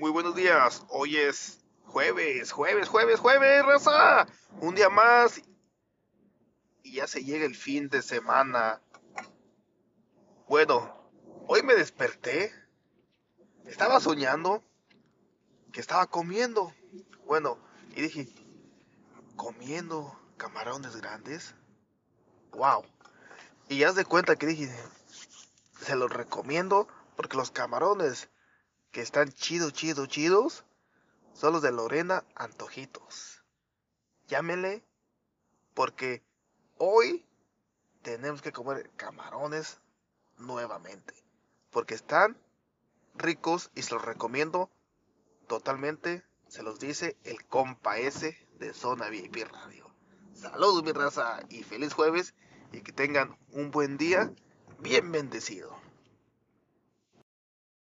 Muy buenos días. Hoy es jueves, jueves, jueves, jueves, raza. Un día más. Y ya se llega el fin de semana. Bueno, hoy me desperté. Estaba soñando que estaba comiendo. Bueno, y dije, comiendo camarones grandes. Wow. Y ya de cuenta que dije, se los recomiendo porque los camarones que están chidos, chidos, chidos son los de Lorena Antojitos. Llámenle porque hoy tenemos que comer camarones nuevamente. Porque están ricos y se los recomiendo totalmente. Se los dice el compa ese de Zona VIP Radio. Saludos mi raza y feliz jueves y que tengan un buen día bien bendecido.